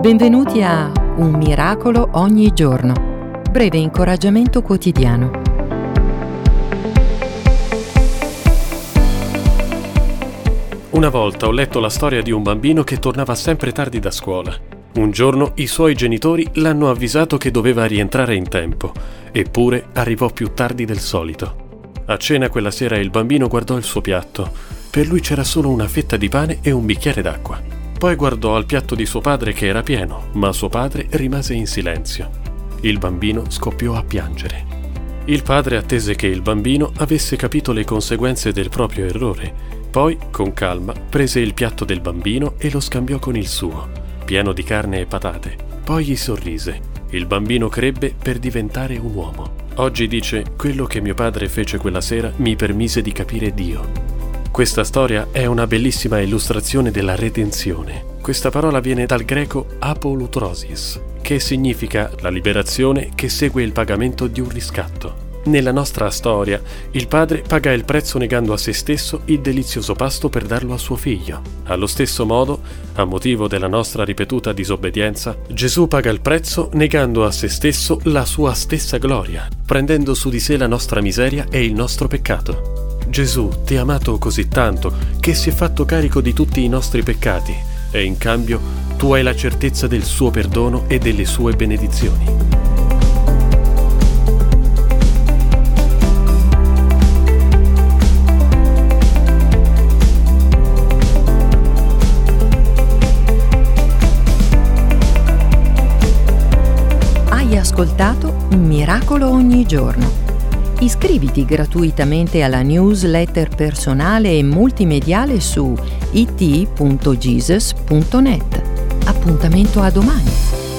Benvenuti a Un miracolo ogni giorno. Breve incoraggiamento quotidiano. Una volta ho letto la storia di un bambino che tornava sempre tardi da scuola. Un giorno i suoi genitori l'hanno avvisato che doveva rientrare in tempo, eppure arrivò più tardi del solito. A cena quella sera il bambino guardò il suo piatto. Per lui c'era solo una fetta di pane e un bicchiere d'acqua. Poi guardò al piatto di suo padre che era pieno, ma suo padre rimase in silenzio. Il bambino scoppiò a piangere. Il padre attese che il bambino avesse capito le conseguenze del proprio errore. Poi, con calma, prese il piatto del bambino e lo scambiò con il suo, pieno di carne e patate. Poi gli sorrise. Il bambino crebbe per diventare un uomo. Oggi dice, quello che mio padre fece quella sera mi permise di capire Dio. Questa storia è una bellissima illustrazione della redenzione. Questa parola viene dal greco apolutrosis, che significa la liberazione che segue il pagamento di un riscatto. Nella nostra storia, il padre paga il prezzo negando a se stesso il delizioso pasto per darlo a suo figlio. Allo stesso modo, a motivo della nostra ripetuta disobbedienza, Gesù paga il prezzo negando a se stesso la sua stessa gloria, prendendo su di sé la nostra miseria e il nostro peccato. Gesù ti ha amato così tanto che si è fatto carico di tutti i nostri peccati e in cambio tu hai la certezza del suo perdono e delle sue benedizioni. Hai ascoltato Un miracolo ogni giorno Iscriviti gratuitamente alla newsletter personale e multimediale su it.jesus.net. Appuntamento a domani!